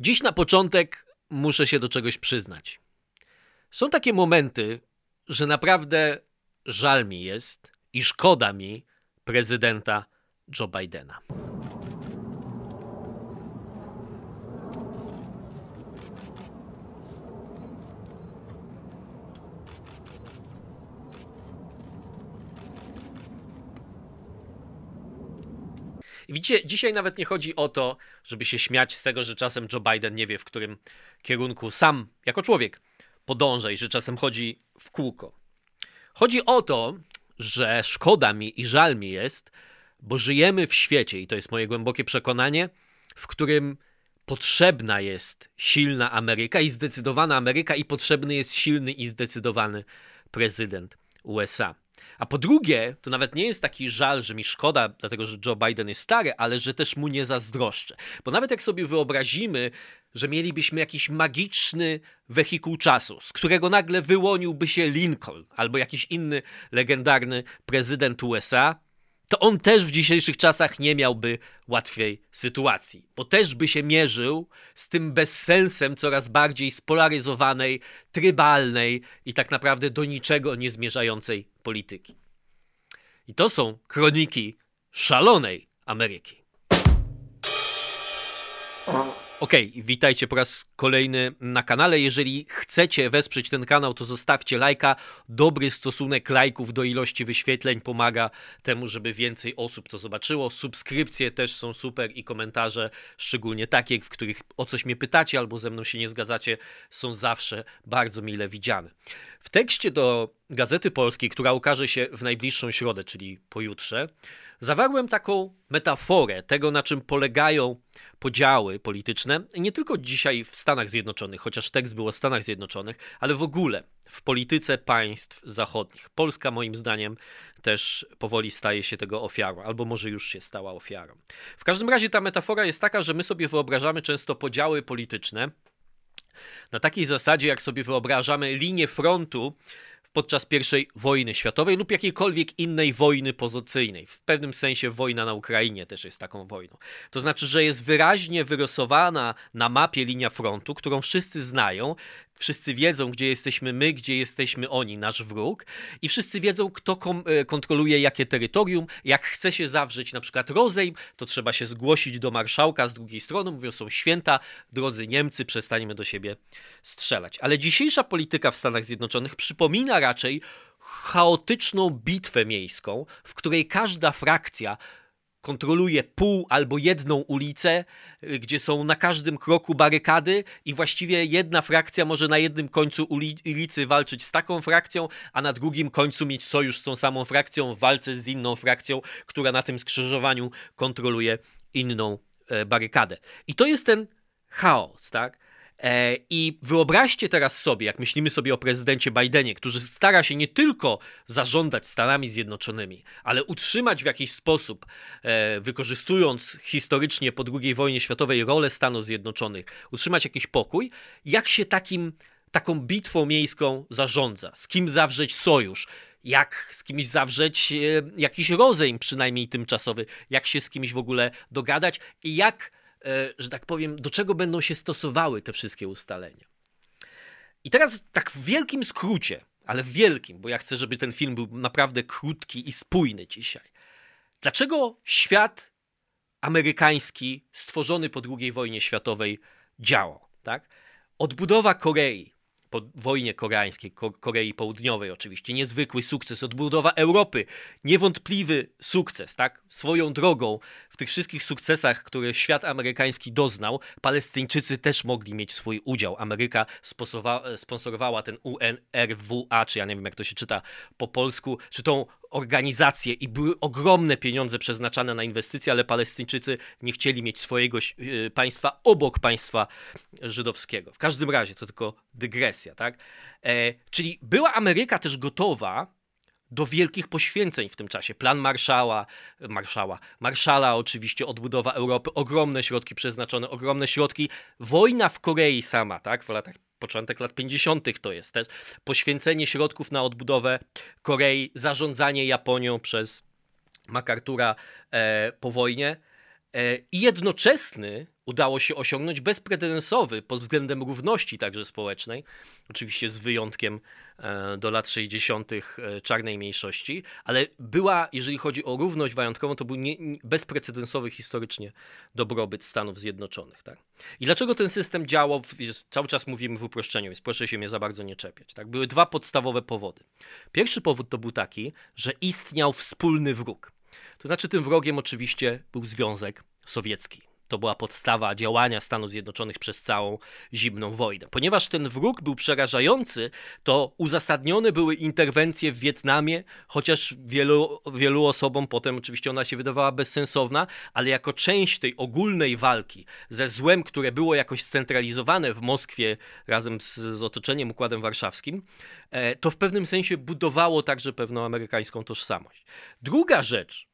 Dziś na początek muszę się do czegoś przyznać. Są takie momenty, że naprawdę żal mi jest i szkoda mi prezydenta Joe Bidena. I widzicie, dzisiaj nawet nie chodzi o to, żeby się śmiać z tego, że czasem Joe Biden nie wie, w którym kierunku sam, jako człowiek, podąża i że czasem chodzi w kółko. Chodzi o to, że szkoda mi i żal mi jest, bo żyjemy w świecie, i to jest moje głębokie przekonanie, w którym potrzebna jest silna Ameryka i zdecydowana Ameryka, i potrzebny jest silny i zdecydowany prezydent USA. A po drugie, to nawet nie jest taki żal, że mi szkoda, dlatego że Joe Biden jest stary, ale że też mu nie zazdroszczę. Bo nawet jak sobie wyobrazimy, że mielibyśmy jakiś magiczny wehikuł czasu, z którego nagle wyłoniłby się Lincoln albo jakiś inny legendarny prezydent USA, to on też w dzisiejszych czasach nie miałby łatwiej sytuacji, bo też by się mierzył z tym bezsensem coraz bardziej spolaryzowanej, trybalnej i tak naprawdę do niczego nie zmierzającej polityki. I to są kroniki szalonej Ameryki. Okej, okay, witajcie po raz kolejny na kanale. Jeżeli chcecie wesprzeć ten kanał, to zostawcie lajka. Dobry stosunek lajków do ilości wyświetleń pomaga temu, żeby więcej osób to zobaczyło. Subskrypcje też są super i komentarze, szczególnie takie, w których o coś mnie pytacie albo ze mną się nie zgadzacie, są zawsze bardzo mile widziane. W tekście do Gazety Polskiej, która ukaże się w najbliższą środę, czyli pojutrze, zawarłem taką metaforę tego, na czym polegają podziały polityczne, nie tylko dzisiaj w Stanach Zjednoczonych, chociaż tekst był o Stanach Zjednoczonych, ale w ogóle w polityce państw zachodnich. Polska, moim zdaniem, też powoli staje się tego ofiarą, albo może już się stała ofiarą. W każdym razie ta metafora jest taka, że my sobie wyobrażamy często podziały polityczne na takiej zasadzie, jak sobie wyobrażamy linię frontu podczas I wojny światowej lub jakiejkolwiek innej wojny pozycyjnej. W pewnym sensie wojna na Ukrainie też jest taką wojną. To znaczy, że jest wyraźnie wyrysowana na mapie linia frontu, którą wszyscy znają, Wszyscy wiedzą, gdzie jesteśmy my, gdzie jesteśmy oni, nasz wróg, i wszyscy wiedzą, kto e, kontroluje jakie terytorium. Jak chce się zawrzeć na przykład rozejm, to trzeba się zgłosić do marszałka z drugiej strony, mówią, są święta, drodzy Niemcy, przestańmy do siebie strzelać. Ale dzisiejsza polityka w Stanach Zjednoczonych przypomina raczej chaotyczną bitwę miejską, w której każda frakcja kontroluje pół albo jedną ulicę, y, gdzie są na każdym kroku barykady i właściwie jedna frakcja może na jednym końcu ulicy walczyć z taką frakcją, a na drugim końcu mieć sojusz z tą samą frakcją w walce z inną frakcją, która na tym skrzyżowaniu kontroluje inną e, barykadę. I to jest ten chaos, tak? E, I wyobraźcie teraz sobie, jak myślimy sobie o prezydencie Bidenie, który stara się nie tylko zarządzać Stanami Zjednoczonymi, ale utrzymać w jakiś sposób, e, wykorzystując historycznie po II wojnie światowej rolę Stanów Zjednoczonych, utrzymać jakiś pokój, jak się takim, taką bitwą miejską zarządza, z kim zawrzeć sojusz, jak z kimś zawrzeć e, jakiś rozejm, przynajmniej tymczasowy, jak się z kimś w ogóle dogadać i jak że tak powiem, do czego będą się stosowały te wszystkie ustalenia. I teraz tak w wielkim skrócie, ale w wielkim, bo ja chcę, żeby ten film był naprawdę krótki i spójny dzisiaj. Dlaczego świat amerykański stworzony po II wojnie światowej działał? Tak? Odbudowa Korei, po wojnie koreańskiej, Korei Południowej oczywiście, niezwykły sukces, odbudowa Europy, niewątpliwy sukces, tak? Swoją drogą w tych wszystkich sukcesach, które świat amerykański doznał, Palestyńczycy też mogli mieć swój udział. Ameryka sponsorowała ten UNRWA, czy ja nie wiem jak to się czyta po polsku, czy tą organizacje i były ogromne pieniądze przeznaczane na inwestycje, ale Palestyńczycy nie chcieli mieć swojego e, państwa obok państwa żydowskiego. W każdym razie to tylko dygresja, tak? E, czyli była Ameryka też gotowa do wielkich poświęceń w tym czasie. Plan Marszała, Marszała, Marszala oczywiście, odbudowa Europy, ogromne środki przeznaczone, ogromne środki. Wojna w Korei sama, tak, w latach początek lat 50. to jest też poświęcenie środków na odbudowę Korei, zarządzanie Japonią przez MacArthur'a e, po wojnie e, i jednoczesny udało się osiągnąć bezprecedensowy pod względem równości także społecznej, oczywiście z wyjątkiem e, do lat 60. E, czarnej mniejszości, ale była, jeżeli chodzi o równość majątkową, to był nie, bezprecedensowy historycznie dobrobyt Stanów Zjednoczonych. Tak? I dlaczego ten system działał, cały czas mówimy w uproszczeniu, więc proszę się mnie za bardzo nie czepiać. Tak? Były dwa podstawowe powody. Pierwszy powód to był taki, że istniał wspólny wróg. To znaczy tym wrogiem oczywiście był Związek Sowiecki. To była podstawa działania Stanów Zjednoczonych przez całą zimną wojnę. Ponieważ ten wróg był przerażający, to uzasadnione były interwencje w Wietnamie, chociaż wielu, wielu osobom potem oczywiście ona się wydawała bezsensowna, ale jako część tej ogólnej walki ze złem, które było jakoś scentralizowane w Moskwie razem z, z otoczeniem Układem Warszawskim, e, to w pewnym sensie budowało także pewną amerykańską tożsamość. Druga rzecz,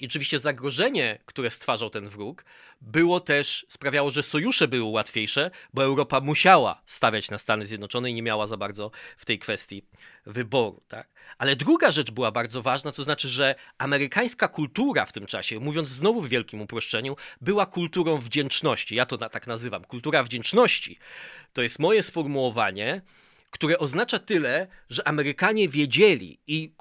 i oczywiście zagrożenie, które stwarzał ten wróg, było też, sprawiało, że sojusze były łatwiejsze, bo Europa musiała stawiać na Stany Zjednoczone i nie miała za bardzo w tej kwestii wyboru. Tak? Ale druga rzecz była bardzo ważna, to znaczy, że amerykańska kultura w tym czasie, mówiąc znowu w wielkim uproszczeniu, była kulturą wdzięczności. Ja to na, tak nazywam. Kultura wdzięczności to jest moje sformułowanie, które oznacza tyle, że Amerykanie wiedzieli i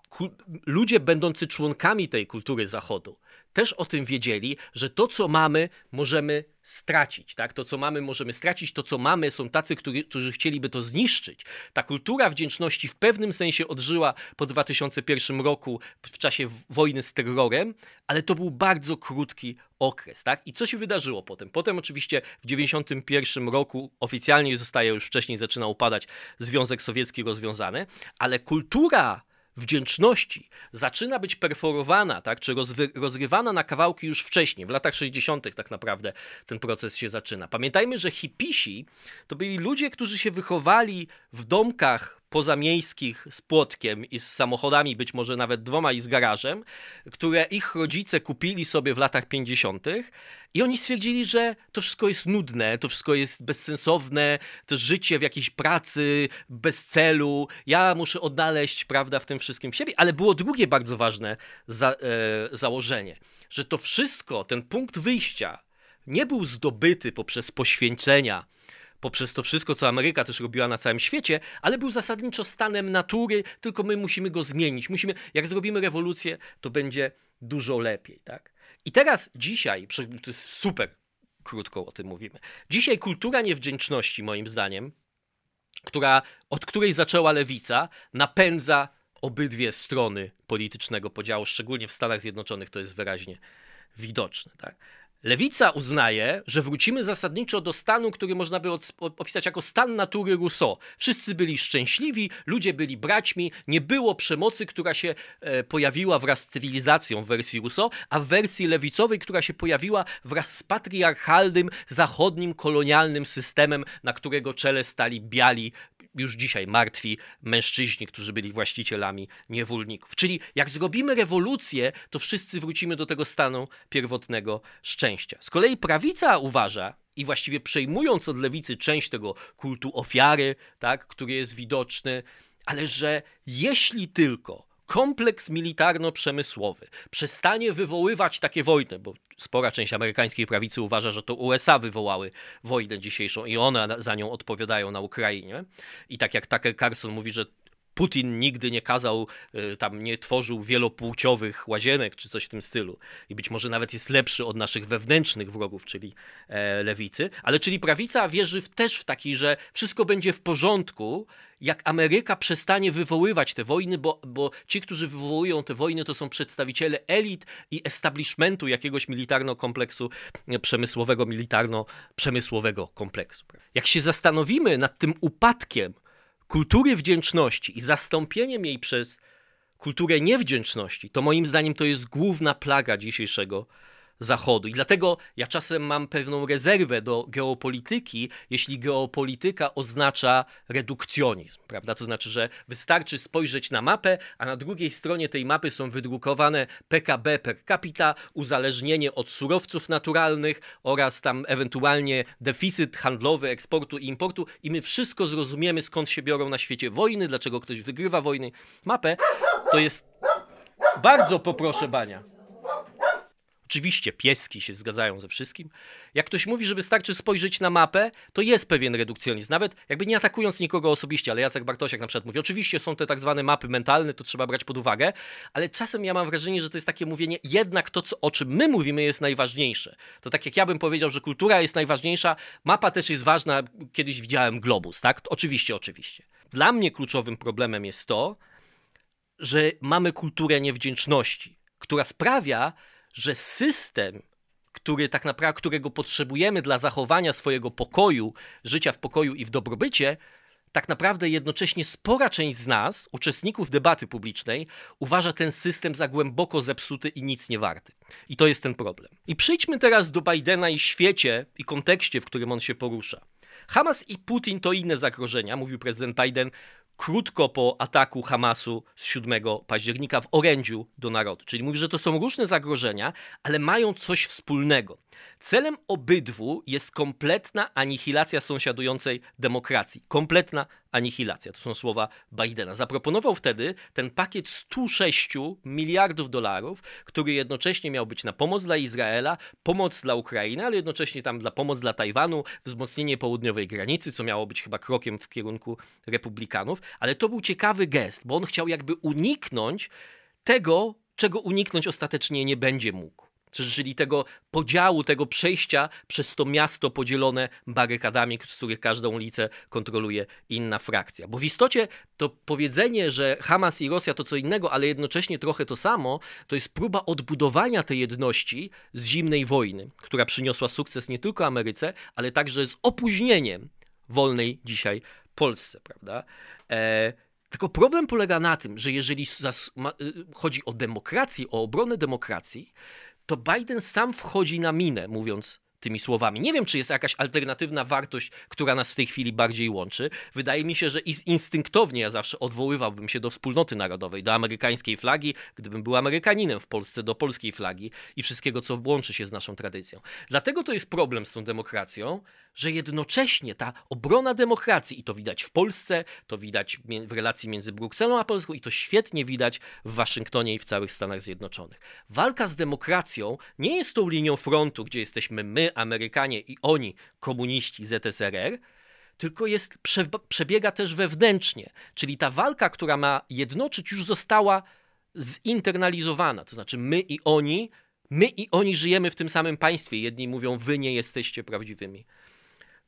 ludzie będący członkami tej kultury Zachodu też o tym wiedzieli, że to, co mamy, możemy stracić. Tak? To, co mamy, możemy stracić. To, co mamy, są tacy, którzy, którzy chcieliby to zniszczyć. Ta kultura wdzięczności w pewnym sensie odżyła po 2001 roku w czasie wojny z terrorem, ale to był bardzo krótki okres. Tak? I co się wydarzyło potem? Potem oczywiście w 1991 roku oficjalnie zostaje, już wcześniej zaczyna upadać Związek Sowiecki rozwiązany, ale kultura wdzięczności zaczyna być perforowana, tak, czy rozrywana na kawałki już wcześniej, w latach 60. tak naprawdę ten proces się zaczyna. Pamiętajmy, że hipisi to byli ludzie, którzy się wychowali w domkach pozamiejskich z płotkiem i z samochodami, być może nawet dwoma i z garażem, które ich rodzice kupili sobie w latach 50. I oni stwierdzili, że to wszystko jest nudne, to wszystko jest bezsensowne, to życie w jakiejś pracy, bez celu. Ja muszę odnaleźć, prawda, w tym wszystkim siebie. Ale było drugie bardzo ważne za, e, założenie, że to wszystko, ten punkt wyjścia, nie był zdobyty poprzez poświęcenia poprzez to wszystko, co Ameryka też robiła na całym świecie, ale był zasadniczo stanem natury, tylko my musimy go zmienić. Musimy, jak zrobimy rewolucję, to będzie dużo lepiej, tak? I teraz, dzisiaj, to jest super krótko o tym mówimy. Dzisiaj kultura niewdzięczności, moim zdaniem, która, od której zaczęła lewica, napędza obydwie strony politycznego podziału, szczególnie w Stanach Zjednoczonych to jest wyraźnie widoczne. Tak? Lewica uznaje, że wrócimy zasadniczo do stanu, który można by opisać jako stan natury Rousseau. Wszyscy byli szczęśliwi, ludzie byli braćmi, nie było przemocy, która się e, pojawiła wraz z cywilizacją w wersji Rousseau, a w wersji lewicowej, która się pojawiła wraz z patriarchalnym, zachodnim, kolonialnym systemem, na którego czele stali biali już dzisiaj martwi mężczyźni, którzy byli właścicielami niewolników. Czyli jak zrobimy rewolucję, to wszyscy wrócimy do tego stanu pierwotnego szczęścia. Z kolei prawica uważa, i właściwie przejmując od lewicy część tego kultu ofiary, tak, który jest widoczny, ale że jeśli tylko kompleks militarno-przemysłowy przestanie wywoływać takie wojny, bo spora część amerykańskiej prawicy uważa, że to USA wywołały wojnę dzisiejszą i one za nią odpowiadają na Ukrainie. I tak jak Tucker Carlson mówi, że Putin nigdy nie kazał, y, tam nie tworzył wielopłciowych łazienek czy coś w tym stylu. I być może nawet jest lepszy od naszych wewnętrznych wrogów, czyli e, lewicy. Ale czyli prawica wierzy w, też w taki, że wszystko będzie w porządku, jak Ameryka przestanie wywoływać te wojny, bo, bo ci, którzy wywołują te wojny, to są przedstawiciele elit i establishmentu jakiegoś militarno-kompleksu przemysłowego, militarno-przemysłowego kompleksu. Jak się zastanowimy nad tym upadkiem kultury wdzięczności i zastąpieniem jej przez kulturę niewdzięczności, to moim zdaniem to jest główna plaga dzisiejszego Zachodu. I dlatego ja czasem mam pewną rezerwę do geopolityki, jeśli geopolityka oznacza redukcjonizm, prawda? To znaczy, że wystarczy spojrzeć na mapę, a na drugiej stronie tej mapy są wydrukowane PKB per capita, uzależnienie od surowców naturalnych oraz tam ewentualnie deficyt handlowy eksportu i importu i my wszystko zrozumiemy, skąd się biorą na świecie wojny, dlaczego ktoś wygrywa wojny. Mapę to jest bardzo poproszę Bania. Oczywiście pieski się zgadzają ze wszystkim. Jak ktoś mówi, że wystarczy spojrzeć na mapę, to jest pewien redukcjonizm. Nawet jakby nie atakując nikogo osobiście, ale Jacek Bartosiak na przykład mówi, oczywiście są te tak zwane mapy mentalne, to trzeba brać pod uwagę, ale czasem ja mam wrażenie, że to jest takie mówienie, jednak to, co, o czym my mówimy, jest najważniejsze. To tak jak ja bym powiedział, że kultura jest najważniejsza, mapa też jest ważna, kiedyś widziałem globus, tak? Oczywiście, oczywiście. Dla mnie kluczowym problemem jest to, że mamy kulturę niewdzięczności, która sprawia, że system, który tak naprawdę, którego potrzebujemy dla zachowania swojego pokoju, życia w pokoju i w dobrobycie, tak naprawdę jednocześnie spora część z nas, uczestników debaty publicznej, uważa ten system za głęboko zepsuty i nic nie warty. I to jest ten problem. I przejdźmy teraz do Bidena i świecie i kontekście, w którym on się porusza. Hamas i Putin to inne zagrożenia, mówił prezydent Biden krótko po ataku Hamasu z 7 października w orędziu do narodu. Czyli mówi, że to są różne zagrożenia, ale mają coś wspólnego. Celem obydwu jest kompletna anihilacja sąsiadującej demokracji. Kompletna anihilacja. To są słowa Bidena. Zaproponował wtedy ten pakiet 106 miliardów dolarów, który jednocześnie miał być na pomoc dla Izraela, pomoc dla Ukrainy, ale jednocześnie tam dla pomoc dla Tajwanu, wzmocnienie południowej granicy, co miało być chyba krokiem w kierunku republikanów. Ale to był ciekawy gest, bo on chciał jakby uniknąć tego, czego uniknąć ostatecznie nie będzie mógł czyli tego podziału, tego przejścia przez to miasto podzielone barykadami, z których każdą ulicę kontroluje inna frakcja. Bo w istocie to powiedzenie, że Hamas i Rosja to co innego, ale jednocześnie trochę to samo, to jest próba odbudowania tej jedności z zimnej wojny, która przyniosła sukces nie tylko Ameryce, ale także z opóźnieniem wolnej dzisiaj Polsce, prawda? E tylko problem polega na tym, że jeżeli y, chodzi o demokrację, o obronę demokracji, to Biden sam wchodzi na minę, mówiąc tymi słowami. Nie wiem, czy jest jakaś alternatywna wartość, która nas w tej chwili bardziej łączy. Wydaje mi się, że instynktownie ja zawsze odwoływałbym się do wspólnoty narodowej, do amerykańskiej flagi, gdybym był Amerykaninem w Polsce, do polskiej flagi i wszystkiego, co łączy się z naszą tradycją. Dlatego to jest problem z tą demokracją, że jednocześnie ta obrona demokracji, i to widać w Polsce, to widać w relacji między Brukselą a Polską, i to świetnie widać w Waszyngtonie i w całych Stanach Zjednoczonych. Walka z demokracją nie jest tą linią frontu, gdzie jesteśmy my, Amerykanie, i oni, komuniści ZSRR, tylko jest, przebiega też wewnętrznie. Czyli ta walka, która ma jednoczyć, już została zinternalizowana. To znaczy my i oni, my i oni żyjemy w tym samym państwie. Jedni mówią, wy nie jesteście prawdziwymi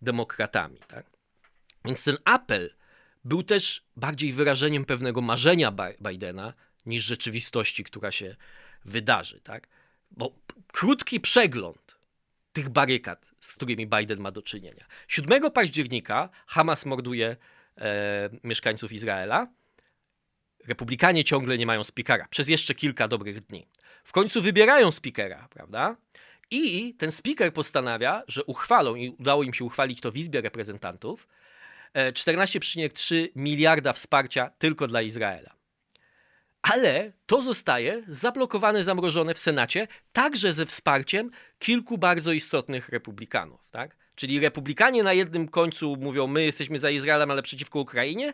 demokratami. Tak? Więc ten apel był też bardziej wyrażeniem pewnego marzenia Bidena niż rzeczywistości, która się wydarzy. Tak? Bo krótki przegląd tych barykad, z którymi Biden ma do czynienia. 7 października Hamas morduje e, mieszkańców Izraela. Republikanie ciągle nie mają spikera przez jeszcze kilka dobrych dni. W końcu wybierają spikera, prawda? I ten speaker postanawia, że uchwalą, i udało im się uchwalić to w Izbie Reprezentantów, 14,3 e, miliarda wsparcia tylko dla Izraela. Ale to zostaje zablokowane, zamrożone w Senacie, także ze wsparciem kilku bardzo istotnych republikanów. Tak? Czyli republikanie na jednym końcu mówią, my jesteśmy za Izraelem, ale przeciwko Ukrainie.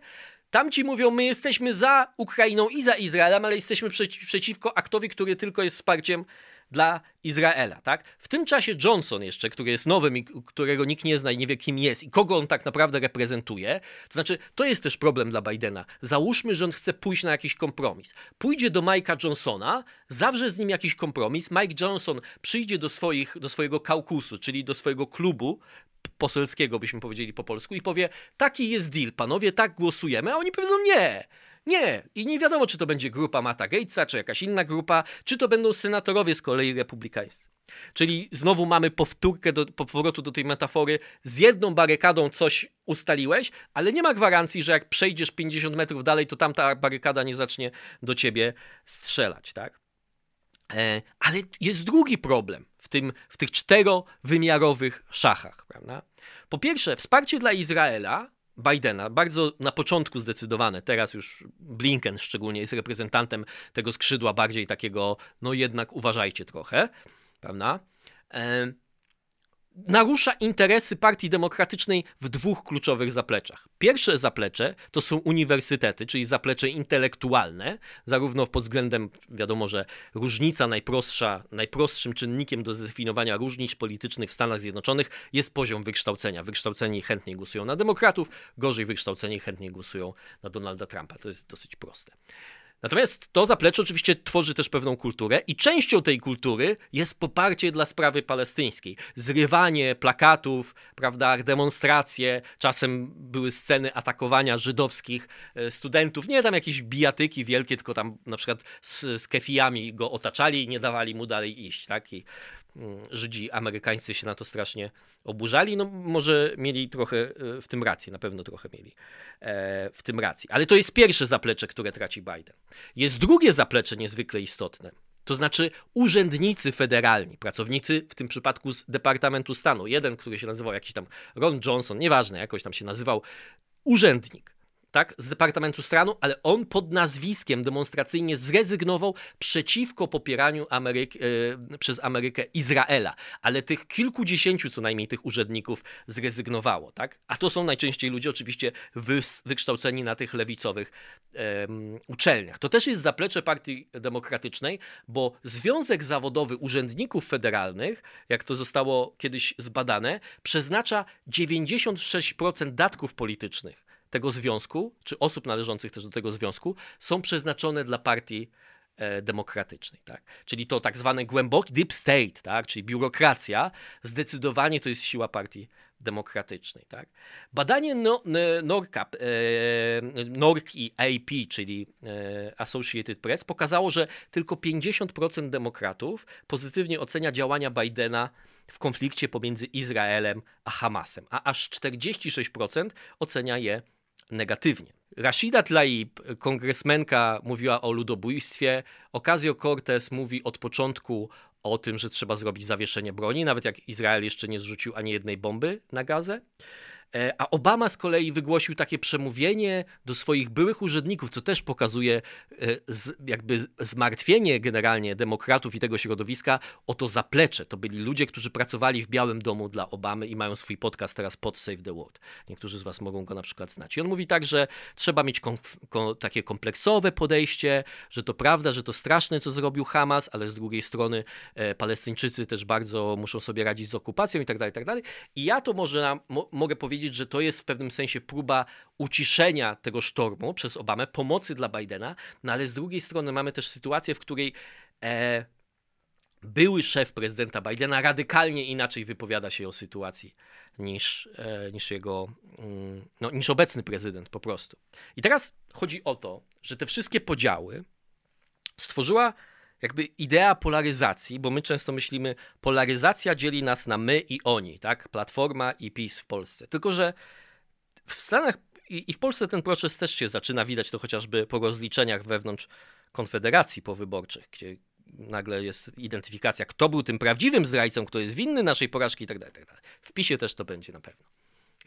Tamci mówią, my jesteśmy za Ukrainą i za Izraelem, ale jesteśmy przeciwko aktowi, który tylko jest wsparciem dla Izraela. Tak? W tym czasie Johnson jeszcze, który jest nowym i którego nikt nie zna i nie wie kim jest i kogo on tak naprawdę reprezentuje, to znaczy to jest też problem dla Bidena. Załóżmy, że on chce pójść na jakiś kompromis. Pójdzie do Mike'a Johnsona, zawrze z nim jakiś kompromis, Mike Johnson przyjdzie do, swoich, do swojego kaukusu, czyli do swojego klubu poselskiego, byśmy powiedzieli po polsku, i powie: Taki jest deal, panowie, tak głosujemy, a oni powiedzą: Nie. Nie. I nie wiadomo, czy to będzie grupa Mata Gatesa, czy jakaś inna grupa, czy to będą senatorowie z kolei republikańscy. Czyli znowu mamy powtórkę do, powrotu do tej metafory. Z jedną barykadą coś ustaliłeś, ale nie ma gwarancji, że jak przejdziesz 50 metrów dalej, to tamta barykada nie zacznie do ciebie strzelać, tak? E, ale jest drugi problem w, tym, w tych czterowymiarowych szachach, prawda? Po pierwsze, wsparcie dla Izraela Bidena, bardzo na początku zdecydowane, teraz już Blinken szczególnie jest reprezentantem tego skrzydła bardziej takiego, no jednak uważajcie trochę, prawda? E, narusza interesy Partii Demokratycznej w dwóch kluczowych zapleczach. Pierwsze zaplecze to są uniwersytety, czyli zaplecze intelektualne, zarówno pod względem, wiadomo, że różnica najprostsza, najprostszym czynnikiem do zdefiniowania różnic politycznych w Stanach Zjednoczonych jest poziom wykształcenia. Wykształceni chętniej głosują na demokratów, gorzej wykształceni chętniej głosują na Donalda Trumpa. To jest dosyć proste. Natomiast to zaplecze oczywiście tworzy też pewną kulturę i częścią tej kultury jest poparcie dla sprawy palestyńskiej. Zrywanie plakatów, prawda, demonstracje, czasem były sceny atakowania żydowskich e, studentów, nie tam jakieś bijatyki wielkie, tylko tam na przykład z, z kefijami go otaczali i nie dawali mu dalej iść, tak? I Żydzi amerykańscy się na to strasznie oburzali. No może mieli trochę e, w tym rację, na pewno trochę mieli e, w tym rację. Ale to jest pierwsze zaplecze, które traci Biden. Jest drugie zaplecze niezwykle istotne. To znaczy urzędnicy federalni, pracownicy w tym przypadku z Departamentu Stanu. Jeden, który się nazywał jakiś tam Ron Johnson, nieważne, jakoś tam się nazywał, urzędnik tak, z Departamentu Stanu, ale on pod nazwiskiem demonstracyjnie zrezygnował przeciwko popieraniu Ameryk, e, przez Amerykę Izraela. Ale tych kilkudziesięciu co najmniej tych urzędników zrezygnowało, tak? A to są najczęściej ludzie oczywiście wy, wykształceni na tych lewicowych uczelniach. To też jest zaplecze Partii Demokratycznej, bo Związek Zawodowy Urzędników Federalnych, jak to zostało kiedyś zbadane, przeznacza 96% datków politycznych tego związku, czy osób należących też do tego związku, są przeznaczone dla partii e, demokratycznej. Tak? Czyli to tak zwane głęboki deep state, tak? czyli biurokracja, zdecydowanie to jest siła partii demokratycznej. Tak? Badanie no, NORCAP, e, NORC i AP, czyli e, Associated Press, pokazało, że tylko 50% demokratów pozytwnie ocenia działania Bidena w konflikcie pomiędzy Izraelem a Hamasem, a aż 46% ocenia je negatywnie. Rashida Tlaib, kongresmenka, mówiła o ludobójstwie. Ocasio-Cortez mówi od początku o tym, że trzeba zrobić zawieszenie broni, nawet jak Izrael jeszcze nie zrzucił ani jednej bomby na Gazę. E, a Obama z kolei wygłosił takie przemówienie do swoich byłych urzędników, co też pokazuje e, jakby zmartwienie generalnie demokratów i tego środowiska o to zaplecze. To byli ludzie, którzy pracowali w Białym Domu dla Obamy i mają swój podcast teraz pod Save the World. Niektórzy z Was mogą go na przykład znać. I on mówi tak, że trzeba mieć takie kompleksowe podejście, że to prawda, że to straszne, co zrobił Hamas, ale z drugiej strony e, Palestyńczycy też bardzo muszą sobie radzić z okupacją i tak dalej, i tak dalej. I ja to może mo mogę powiedzieć, powiedzieć, że to jest w pewnym sensie próba uciszenia tego sztormu przez Obamę, pomocy dla Bidena, no ale z drugiej strony mamy też sytuację, w której e, były szef prezydenta Bidena radykalnie inaczej wypowiada się o sytuacji niż, e, niż jego, mm, no, niż obecny prezydent po prostu. I teraz chodzi o to, że te wszystkie podziały stworzyła jakby idea polaryzacji, bo my często myślimy, polaryzacja dzieli nas na my i oni, tak? Platforma i PiS w Polsce. Tylko, że w Stanach i, w Polsce ten proces też się zaczyna, widać to chociażby po rozliczeniach wewnątrz konfederacji powyborczych, gdzie nagle jest identyfikacja, kto był tym prawdziwym zdrajcą, kto jest winny naszej porażki itd. Tak itd. Tak w PiSie też to będzie na pewno.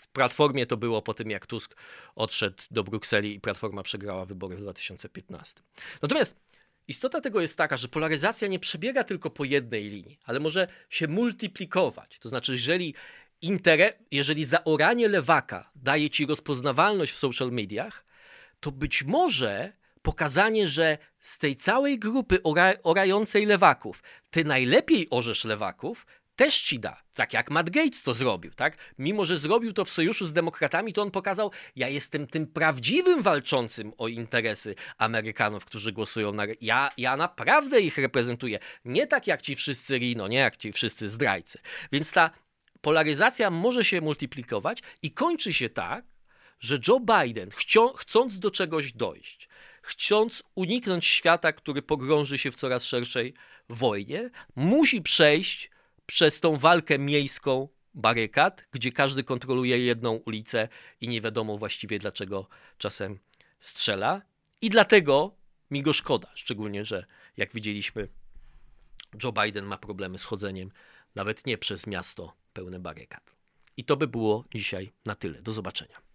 W Platformie to było po tym, jak Tusk odszedł do Brukseli i Platforma przegrała wybory w 2015. Natomiast Istota tego jest taka, że polaryzacja nie przebiega tylko po jednej linii, ale może się multiplikować. To znaczy, jeżeli, intere, jeżeli zaoranie lewaka daje ci rozpoznawalność w social mediach, to być może pokazanie, że z tej całej grupy ora, orającej lewaków, ty najlepiej orzesz lewaków, też ci da. Tak jak Matt Gates to zrobił, tak? Mimo, że zrobił to w sojuszu z demokratami, to on pokazał, ja jestem tym prawdziwym walczącym o interesy Amerykanów, którzy głosują na... Ja, ja naprawdę ich reprezentuję. Nie tak jak ci wszyscy Rino, nie jak ci wszyscy zdrajcy. Więc ta polaryzacja może się multiplikować i kończy się tak, że Joe Biden, chcąc do czegoś dojść, chcąc uniknąć świata, który pogrąży się w coraz szerszej wojnie, musi przejść przez tą walkę miejską barykad, gdzie każdy kontroluje jedną ulicę i nie wiadomo właściwie dlaczego czasem strzela. I dlatego mi go szkoda, szczególnie, że jak widzieliśmy, Joe Biden ma problemy z chodzeniem nawet nie przez miasto pełne barykad. I to by było dzisiaj na tyle. Do zobaczenia.